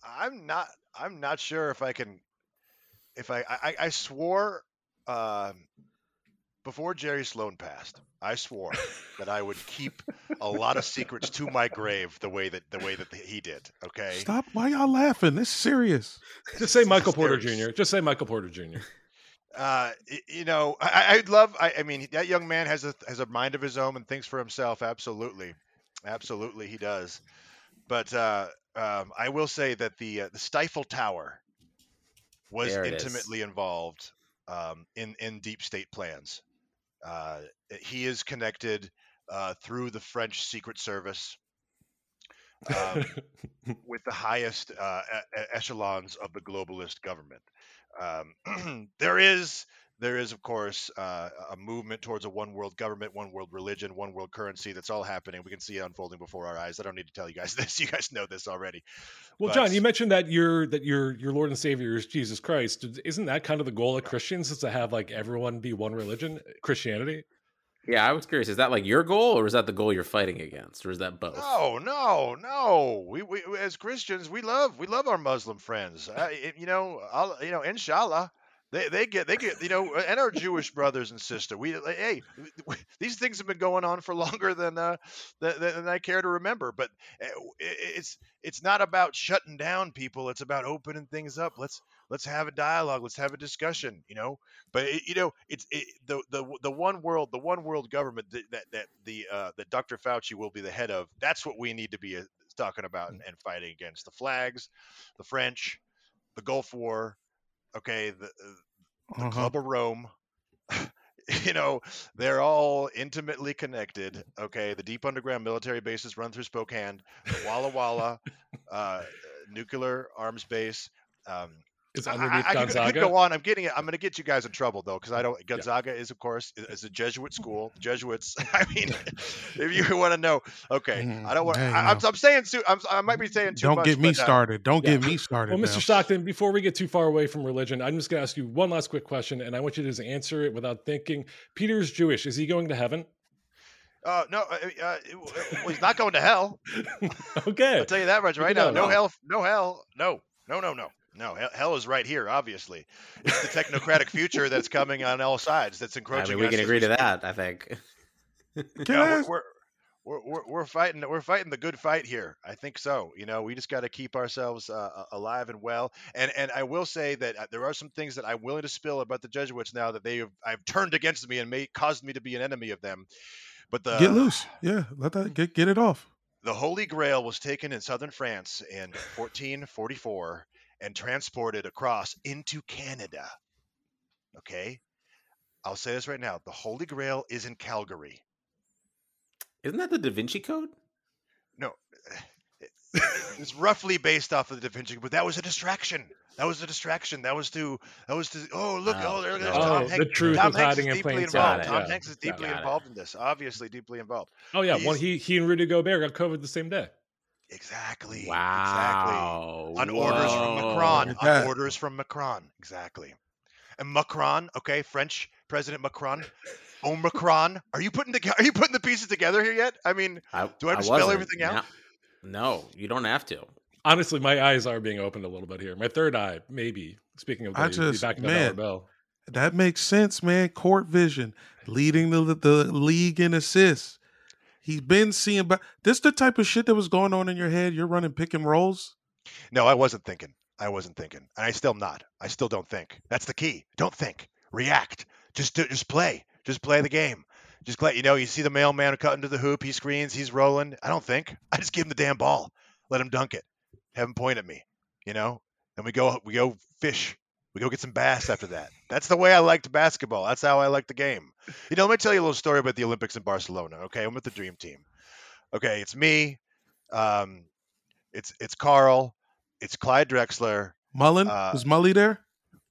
I'm not. I'm not sure if I can. If I I, I swore um, before Jerry Sloan passed, I swore that I would keep a lot of secrets to my grave the way that the way that he did. Okay. Stop! Why y'all laughing? This is serious. Just say Michael Porter Jr. Just say Michael Porter Jr. Uh, you know, I, I'd love. I, I, mean, that young man has a has a mind of his own and thinks for himself. Absolutely. Absolutely, he does. But uh, um, I will say that the uh, the Stifle Tower was it is. intimately involved um, in in deep state plans. Uh, he is connected uh, through the French Secret Service um, with the highest uh, e- echelons of the globalist government. Um, there is there is of course uh, a movement towards a one world government, one world religion, one world currency. That's all happening. We can see it unfolding before our eyes. I don't need to tell you guys this. You guys know this already. well, But- John, you mentioned that your that your your Lord and Savior is Jesus Christ. Isn't that kind of the goal of Christians? Is to have like everyone be one religion, Christianity? Yeah, I was curious. Is that like your goal, or is that the goal you're fighting against, or is that both? No, no, no. We, we as Christians, we love we love our Muslim friends. You know, I'll, you know, inshallah, they they get they get you know, and our Jewish brothers and sister. We like, hey, we, these things have been going on for longer than uh than, than I care to remember. But uh, it's it's not about shutting down people. It's about opening things up. Let's let's have a dialogue. Let's have a discussion. You know, but it, you know, it's it, the the the one world, the one world government that that, that the uh, that Dr. Fauci will be the head of. That's what we need to be uh, talking about and, and fighting against the flags, the French, the Gulf War. Okay, the, uh, the Uh-huh. Club of Rome. you know, they're all intimately connected. Okay, the deep underground military bases run through Spokane, the Walla Walla uh, nuclear arms base. Um, Is I- underneath I, I, could, I Gonzaga? could go on. I'm getting it. I'm going to get you guys in trouble though, because I don't. Gonzaga is, of course, is- is a Jesuit school. Jesuits. I mean, if you want to know, okay. I don't want. Mm, I, I'm. I'm saying too. I'm, I might be saying too much. Don't much. get me but, uh, started. Don't yeah. get me started. Well, now. Mr. Stockton, before we get too far away from religion, I'm just going to ask you one last quick question, and I want you to just answer it without thinking. Peter's Jewish. Is he going to heaven? Uh, no, uh, uh, well, he's not going to hell. okay. I'll tell you that much right now. know. No hell. No hell. No. No. No. No. No. Hell, hell is right here. Obviously, it's the technocratic future that's coming on all sides. That's encroaching. I encroaching. mean, we can agree to that. I think. Yeah, we're, we're, we're, we're fighting we're fighting the good fight here. I think so. You know, we just got to keep ourselves uh, alive and well. And and I will say that uh, there are some things that I'm willing to spill about the Jesuits now that they have I've turned against me and made caused me to be an enemy of them. But the get loose. Yeah, let that get get it off. the Holy Grail was taken in southern France in 1444 and transported across into Canada. Okay? I'll say this right now. The Holy Grail is in Calgary. Isn't that the Da Vinci Code? No. It's roughly based off of the Da Vinci, Code, but that was a distraction. That was a distraction. That was to that was to oh look Oh, oh there goes no. Tom Oh, Hanks. the truth Tom was Hanks hiding is in deeply plain involved. sight. Tom Yeah. Hanks is deeply Got it. involved in this. Obviously deeply involved. Oh yeah, one He's- he he and Rudy Gobert got COVID the same day. Exactly. Exactly. Wow. on orders from Macron. Look at On orders from Macron. Exactly. And Macron, okay, French President Macron. Omicron. Are you putting the are you putting the pieces together here yet? I mean, I, Do I have to spell wasn't. everything out? No, no, you don't have to. Honestly, my eyes are being opened a little bit here. My third eye, maybe. Speaking of, the, I just- back of the man. That makes sense, man. Court vision, leading the the league in assists. He's been seeing, but this the type of shit that was going on in your head. You're running pick and rolls. no, I wasn't thinking. I wasn't thinking. And I still not. I still don't think. That's the key. Don't think. React. Just do, just play. Just play the game. Just let You know, you see the mailman cutting to the hoop. He screens. He's rolling. I don't think. I just give him the damn ball. Let him dunk it. Have him point at me. You know. And we go. We go fish. We go get some bass after that. That's the way I liked basketball. That's how I like the game. You know, let me tell you a little story about the Olympics in Barcelona. Okay, I'm with the dream team. Okay, it's me. Um, it's it's Karl. It's Clyde Drexler. Mullin Uh, was Mully there?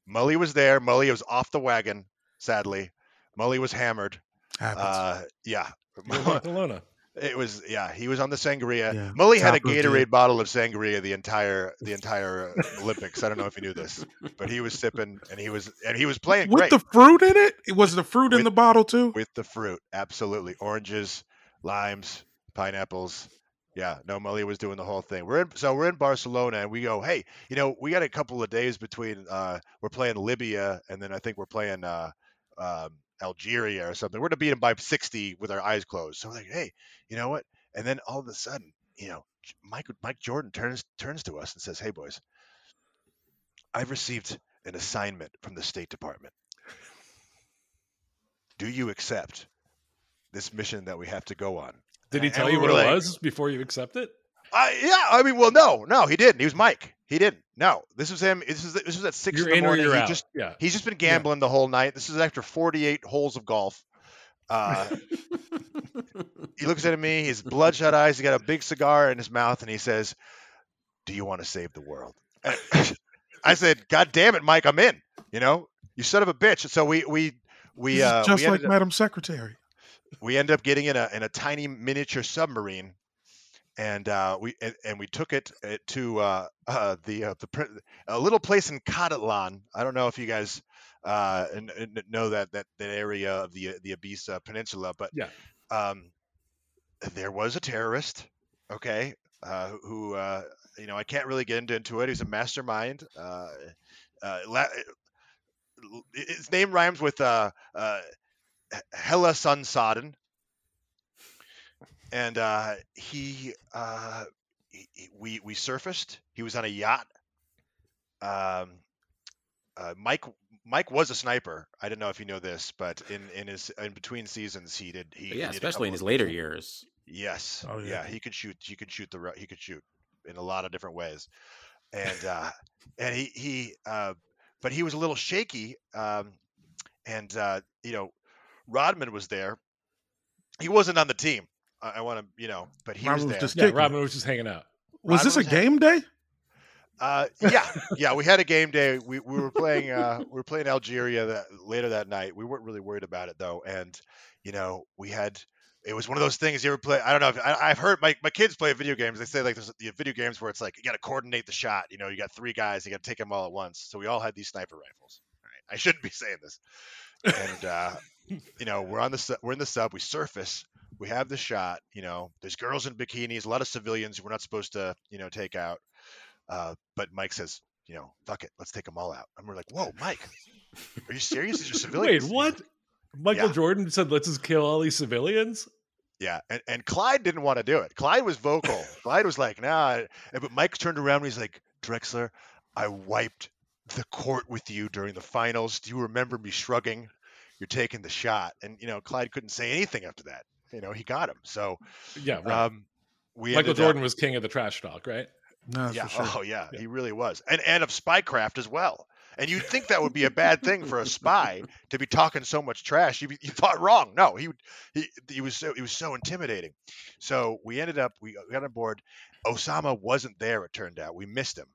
Mully was there. Mully was off the wagon. Sadly, Mully was hammered. Happens. Uh, yeah. You're in Barcelona. It was yeah. He was on the sangria. Yeah, Mully had a Gatorade bottle of sangria the entire the entire uh, Olympics. I don't know if you knew this, but he was sipping and he was and he was playing With great the fruit in it? It was the fruit in the bottle too. with the fruit. Absolutely, oranges, limes, pineapples. Yeah, no, Mully was doing the whole thing. We're in, so we're in Barcelona, and we go, hey, you know, we got a couple of days between. Uh, we're playing Libya, and then I think we're playing uh, um, Algeria or something. We're to beat them by 60 with our eyes closed. So like, hey, you know what? And then all of a sudden, you know, Mike Mike Jordan turns turns to us and says, hey, boys, I've received an assignment from the State Department. Do you accept this mission that we have to go on? Did he tell we you what were it was before you accept it? Uh, yeah, I mean, well, no, no, he didn't. He was Mike. He didn't. No, this was him. This is this was at 6 You're in the in or morning. you're he out. just yeah. he's just been gambling the whole night. This is after 48 holes of golf. Uh, he looks at me, his bloodshot eyes. He got a big cigar in his mouth, and he says, "Do you want to save the world?" I said, "God damn it, Mike, I'm in." You know, you son of a bitch. So we we we uh, just we like up, Madam Secretary. we end up getting in a in a tiny miniature submarine, and uh, we and, and we took it uh, to uh, uh, the uh, the a little place in Catalan. I don't know if you guys uh, n- n- know that that that area of the the Ibiza Peninsula, but Yeah. um, there was a terrorist. Okay, uh, who uh, you know I can't really get into, it. He's a mastermind. Uh, uh, la- his name rhymes with uh, uh, Hella Sunsoden. And uh, he, uh, he, he- we we surfaced. He was on a yacht. Um, uh, Mike Mike was a sniper. I don't know if you know this, but in in his in between seasons, he did he yeah, he did especially in his of- later years. Yes. Oh, yeah. yeah. He could shoot. He could shoot the. He could shoot in a lot of different ways, and uh, and he he. Uh, but he was a little shaky, um, and uh, you know, Rodman was there. He wasn't on the team. I, I want to, you know, but he Rodman was was there. just- Yeah, Robin was just hanging out. Was Rodman this a was ha- game day? Uh, yeah, yeah. We had a game day. We, we were playing. Uh, we were playing Algeria that later that night. We weren't really worried about it though, and you know, we had. It was one of those things you ever play. I don't know. If, I, I've heard my, my kids play video games. They say like there's the video games where it's like you got to coordinate the shot. You know, you got three guys. You got to take them all at once. So we all had these sniper rifles. All right. I shouldn't be saying this. And uh, you know, we're on the su- we're in the sub. We surface. We have the shot. You know, there's girls in bikinis. A lot of civilians we're not supposed to you know take out. Uh, but Mike says, you know, fuck it, let's take them all out. And we're like, whoa, Mike, are you serious? These are Wait, civilians. what? Michael Yeah. Jordan said, "Let's just kill all these civilians." Yeah, and, and Clyde didn't want to do it. Clyde was vocal. Clyde was like, nah. But Mike turned around and he's like, Drexler, I wiped the court with you during the finals. Do you remember me shrugging? You're taking the shot. And, you know, Clyde couldn't say anything after that. You know, he got him. So Yeah, right. um, we Michael ended up- Jordan was king of the trash talk, right? No, yeah. sure. Oh, yeah, Yeah. He really was, and and of spycraft as well. And you'd think that would be a bad thing for a spy to be talking so much trash. You, you thought wrong. No, he would- he he was so he was so intimidating. So we ended up we got on board. Osama wasn't there. It turned out we missed him.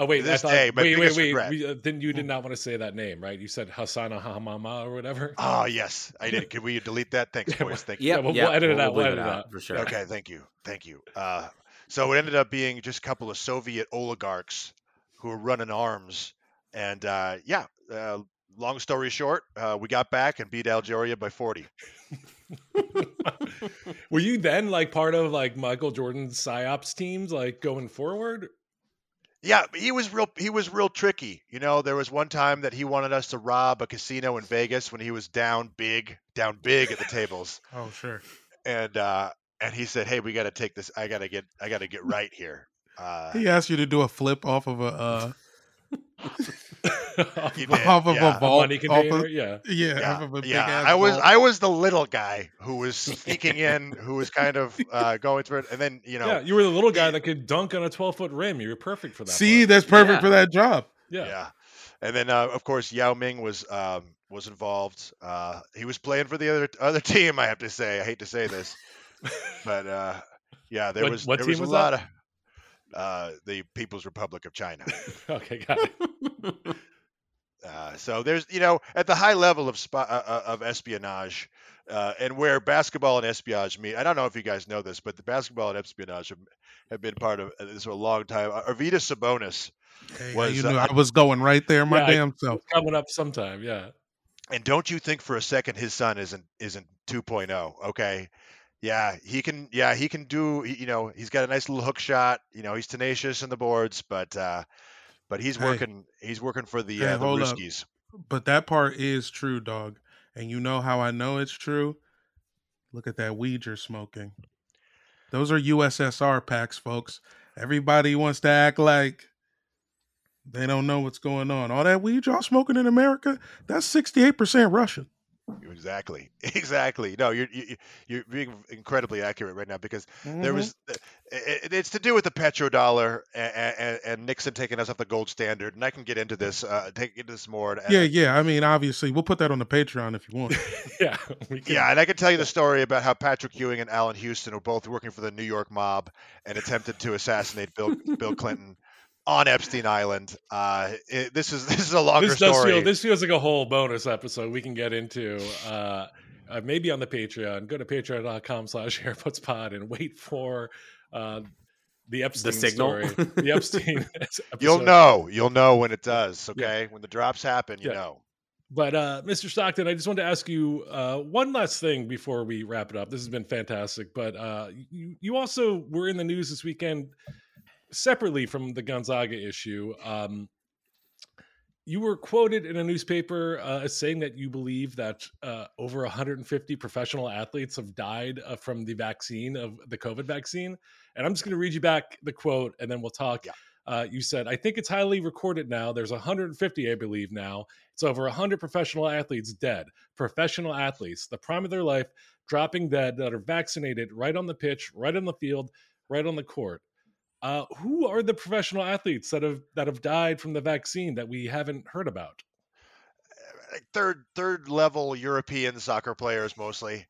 Oh wait, this I thought, day, my wait, wait, biggest wait. We, uh, then you did not want to say that name, right? You said Hassan Hamama or whatever. Oh yes, I did. Could we delete that? Thanks, Yeah, boys. Thank Yeah, you. we'll- we'll edit it out, we'll leave edit it out. for sure. Okay, thank you, thank you. Uh, so it ended up being just a couple of Soviet oligarchs who were running arms, and uh, yeah. Uh, long story short, uh, we got back and beat Algeria by forty. Were you then like part of like Michael Jordan's psyops teams, like going forward? Yeah, he was real. He was real tricky. You know, there was one time that he wanted us to rob a casino in Vegas when he was down big, down big at the tables, Oh, sure. and uh, and he said, "Hey, we got to take this. I got to get. I got to get right here." Uh, He asked you to do a flip off of a uh, off of yeah. a vault. money off container, of- yeah. yeah, yeah, off of a yeah. I was vault. I was the little guy who was sneaking in, who was kind of uh, going through it, and then you know, yeah, you were the little guy that could dunk on a 12 foot rim. You were perfect for that. See, part. that's perfect Yeah. for that job. yeah. yeah. And then uh, of course Yao Ming was um, was involved. Uh, he was playing for the other other team. I have to say, I hate to say this, but uh, yeah, there What- was what there team was a was lot that? of uh, the People's Republic of China. Okay, got it. Uh, so there's you know at the high level of spy, uh, uh, of espionage. Uh, and where basketball and espionage meet, I don't know if you guys know this, but the basketball and espionage have, have been part of uh, this for a long time. Arvydas Sabonis, Hey, Was, you uh, knew I was going right there, my Yeah, damn self. Coming up sometime, yeah. and don't you think for a second his son isn't isn't 2.0 okay yeah he can yeah he can do you know he's got a nice little hook shot you know he's tenacious in the boards but uh but he's Hey. working he's working for the Hey, uh, the. Ruskies. But that part is true, dog. And you know how I know it's true? Look at that weed you're smoking. Those are USSR packs, folks. Everybody wants to act like they don't know what's going on. All that weed y'all smoking in America, that's 68% Russian. Exactly. Exactly. No, you're you, you're being incredibly accurate right now because Mm-hmm. there was uh, it, it's to do with the petrodollar and, and, and Nixon taking us off the gold standard, and I can get into this, uh, take into this more. and- Yeah, yeah. I mean, obviously, we'll put that on the Patreon if you want. yeah, Yeah, and I can tell you the story about how Patrick Ewing and Allan Houston were both working for the New York mob and attempted to assassinate Bill Bill Clinton on Epstein Island. Uh, it, this is this is a longer this does story. feel this feels like a whole bonus episode we can get into uh, uh maybe on the patreon go to patreon.com slash pod and wait for uh the epstein the signal. story the epstein You'll know. You'll know when it does. Yeah. Okay, when the drops happen, you Yeah. know. But uh, Mr. Stockton, I just wanted to ask you uh, one last thing before we wrap it up. This has been fantastic, but uh, you you also were in the news this weekend separately from the Gonzaga issue. Um, you were quoted in a newspaper uh, as saying that you believe that uh, over 150 professional athletes have died uh, from the vaccine of the COVID vaccine. And I'm just going to read you back the quote, and then we'll talk. Yeah. Uh, you said, "I think it's highly recorded now. There's 150, I believe now. It's over 100 professional athletes dead. Professional athletes, the prime of their life, dropping dead that are vaccinated right on the pitch, right on the field, right on the court. Uh, who are the professional athletes that have that have died from the vaccine that we haven't heard about? Third third level European soccer players mostly.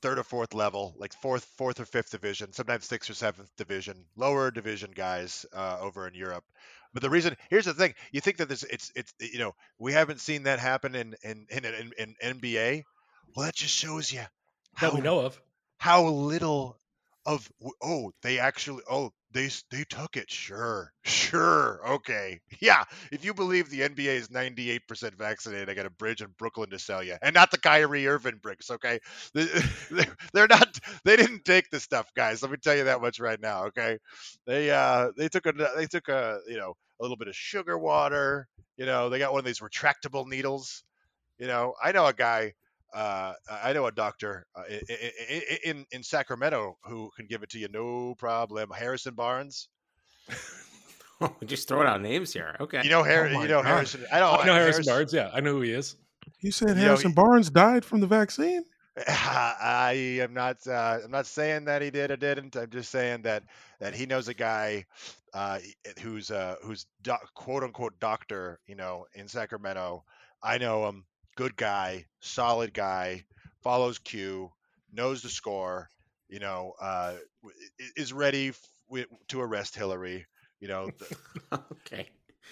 Third or fourth level, like fourth fourth or fifth division, sometimes sixth or seventh division, lower division guys uh, over in Europe. But the reason here's the thing: you think that this it's it's you know we haven't seen that happen in in in, in, in NBA. Well, that just shows you That we know of. how little of oh they actually oh they they took it sure sure okay. Yeah if you believe the NBA is 98% vaccinated I got a bridge in Brooklyn to sell you and not the Kyrie Irving bricks okay? They- they're, they're not they didn't take the stuff guys let me tell you that much right now okay? They uh they took a they took a you know a little bit of sugar water you know they got one of these retractable needles you know? I know a guy uh, I know a doctor uh, i- i- i- in in Sacramento who can give it to you no problem. Harrison Barnes, Just throwing out names here. Okay. you know Har- Oh you know God. Harrison. I don't I know Harrison Barnes. Yeah, I know who he is. You said You know, Harrison he- Barnes died from the vaccine? I am not. Uh, I'm not saying that he did or didn't. I'm just saying that that he knows a guy uh, who's uh, who's doc, quote unquote doctor. You know, in Sacramento. I know him. Good guy, solid guy. Follows Q, knows the score. You know, uh, is ready f- to arrest Hillary. You know, th- okay.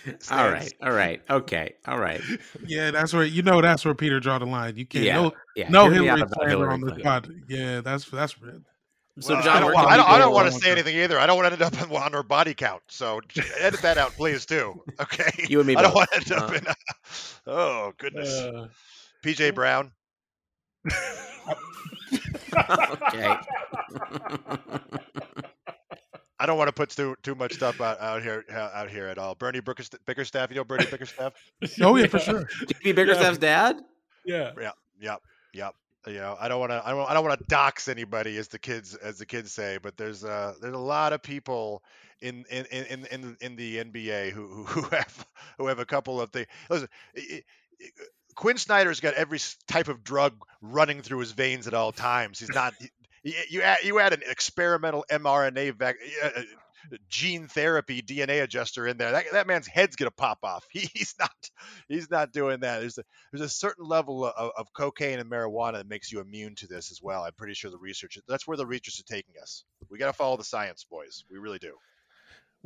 All stands- right. All right. Okay. All right. Yeah, that's where you know that's where Peter draw the line. You can't Yeah. no Yeah. no hear me out Hillary about Hillary on the Clinton. pod. Yeah, that's that's So, Well, John, I don't, where want, I don't, I don't want to say with anything either. I don't want to end up on, on her body count. So edit that out, please, too. Okay. You and me I don't both. want to end up Uh, in. A, oh goodness. Uh, PJ Brown. okay. I don't want to put too too much stuff out, out here out here at all. Bernie Bickerstaff, Bickerstaff you know Bernie Bickerstaff. Oh yeah, for sure. JB Bickerstaff's dad? Yeah. Yeah. Yep, yep. You know, I don't want to. I don't. I don't want to dox anybody, as the kids as the kids say. But there's uh there's a lot of people in in in in, in the NBA who, who have who have a couple of things. Listen, i- i- Quin Snyder's got every type of drug running through his veins at all times. He's not. he- You add, you add an experimental mRNA vac, uh, gene therapy DNA adjuster in there. That, that man's head's gonna pop off. He, he's not. He's not doing that. There's a there's a certain level of, of cocaine and marijuana that makes you immune to this as well. I'm pretty sure the research that's where the research is taking us. We got to follow the science, boys. We really do.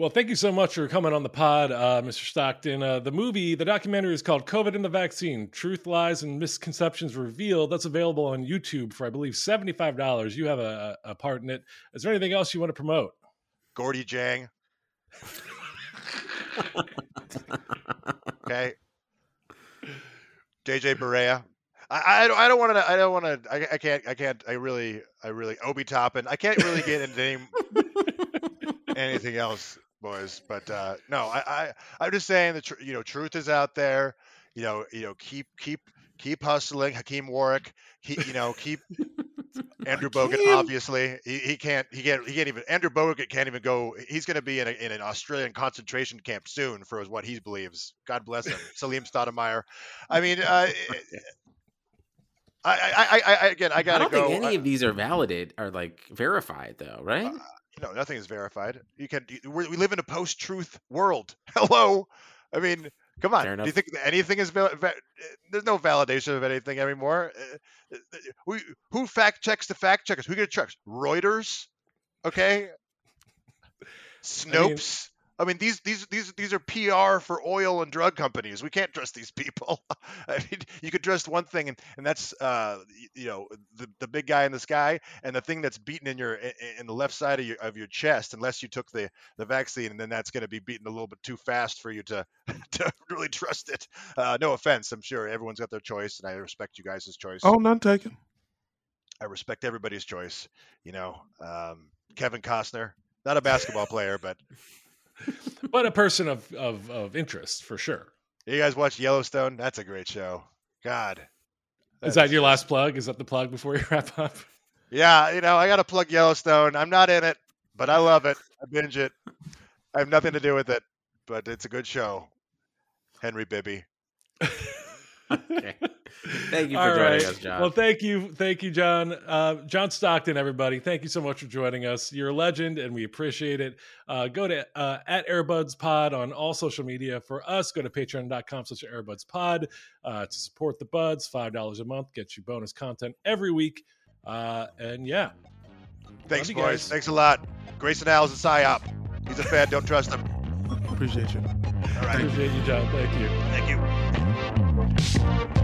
Well, thank you so much for coming on the pod, uh, Mr. Stockton. Uh, the movie, the documentary is called COVID and the Vaccine Truth, Lies, and Misconceptions Revealed. That's available on YouTube for, I believe, $75. You have a, a part in it. Is there anything else you want to promote? Gorgui Dieng. Okay. JJ Barea. I, I don't I don't want to I don't want to I, I can't I can't I really I really Obi Toppin. I can't really get into any, anything else, boys. But uh, no, I, I I'm just saying that you know truth is out there. You know you know keep keep keep hustling. Hakim Warrick. You know keep Andrew Bogut, obviously, he, he can't he can't he can't even Andrew Bogut can't even go. He's going to be in, a, in an Australian concentration camp soon for what he believes. God bless him, Salim Stoudamire. I mean, uh, I, I, I, I again, I I gotta don't go. think any uh, of these are validate or like verified though, right? Uh, no, nothing is verified. You can. We live in a post-truth world. Hello. I mean, come on. Do you think anything is? Val- va- there's no validation of anything anymore. Uh, We, who fact checks the fact checkers? Who get checks? Reuters. Okay. Snopes. I mean, these these these these are PR for oil and drug companies. We can't trust these people. I mean, you could trust one thing, and, and that's uh, you know the the big guy in the sky, and the thing that's beaten in your in the left side of your of your chest, unless you took the the vaccine, and then that's going to be beaten a little bit too fast for you to to really trust it. Uh, no offense, I'm sure everyone's got their choice, and I respect you guys' choice. Oh, none taken. I respect everybody's choice. You know, um, Kevin Costner, not a basketball player, but but a person of, of of interest for sure. you guys watch Yellowstone? That's a great show. God. Is That's that your last plug? Is that the plug before you wrap up? Yeah, you know, I got to plug Yellowstone. I'm not in it, but I love it. I binge it. I have nothing to do with it, but it's a good show. Henry Bibby. Okay. Thank you for All joining right. us, John. Well, thank you, thank you, John. Uh, John Stockton, everybody. Thank you so much for joining us. You're a legend, and we appreciate it. Uh, go to uh, at Airbuds Pod on all social media. For us, go to Patreon.com/slash Airbuds Pod uh, to support the Buds. Five dollars a month gets you bonus content every week. Uh, and yeah, Thanks, you boys. guys. Thanks a lot. Grayson Al's a psyop. He's a fan. Don't trust him. Appreciate you. All right. appreciate you, John. Thank you. Thank you.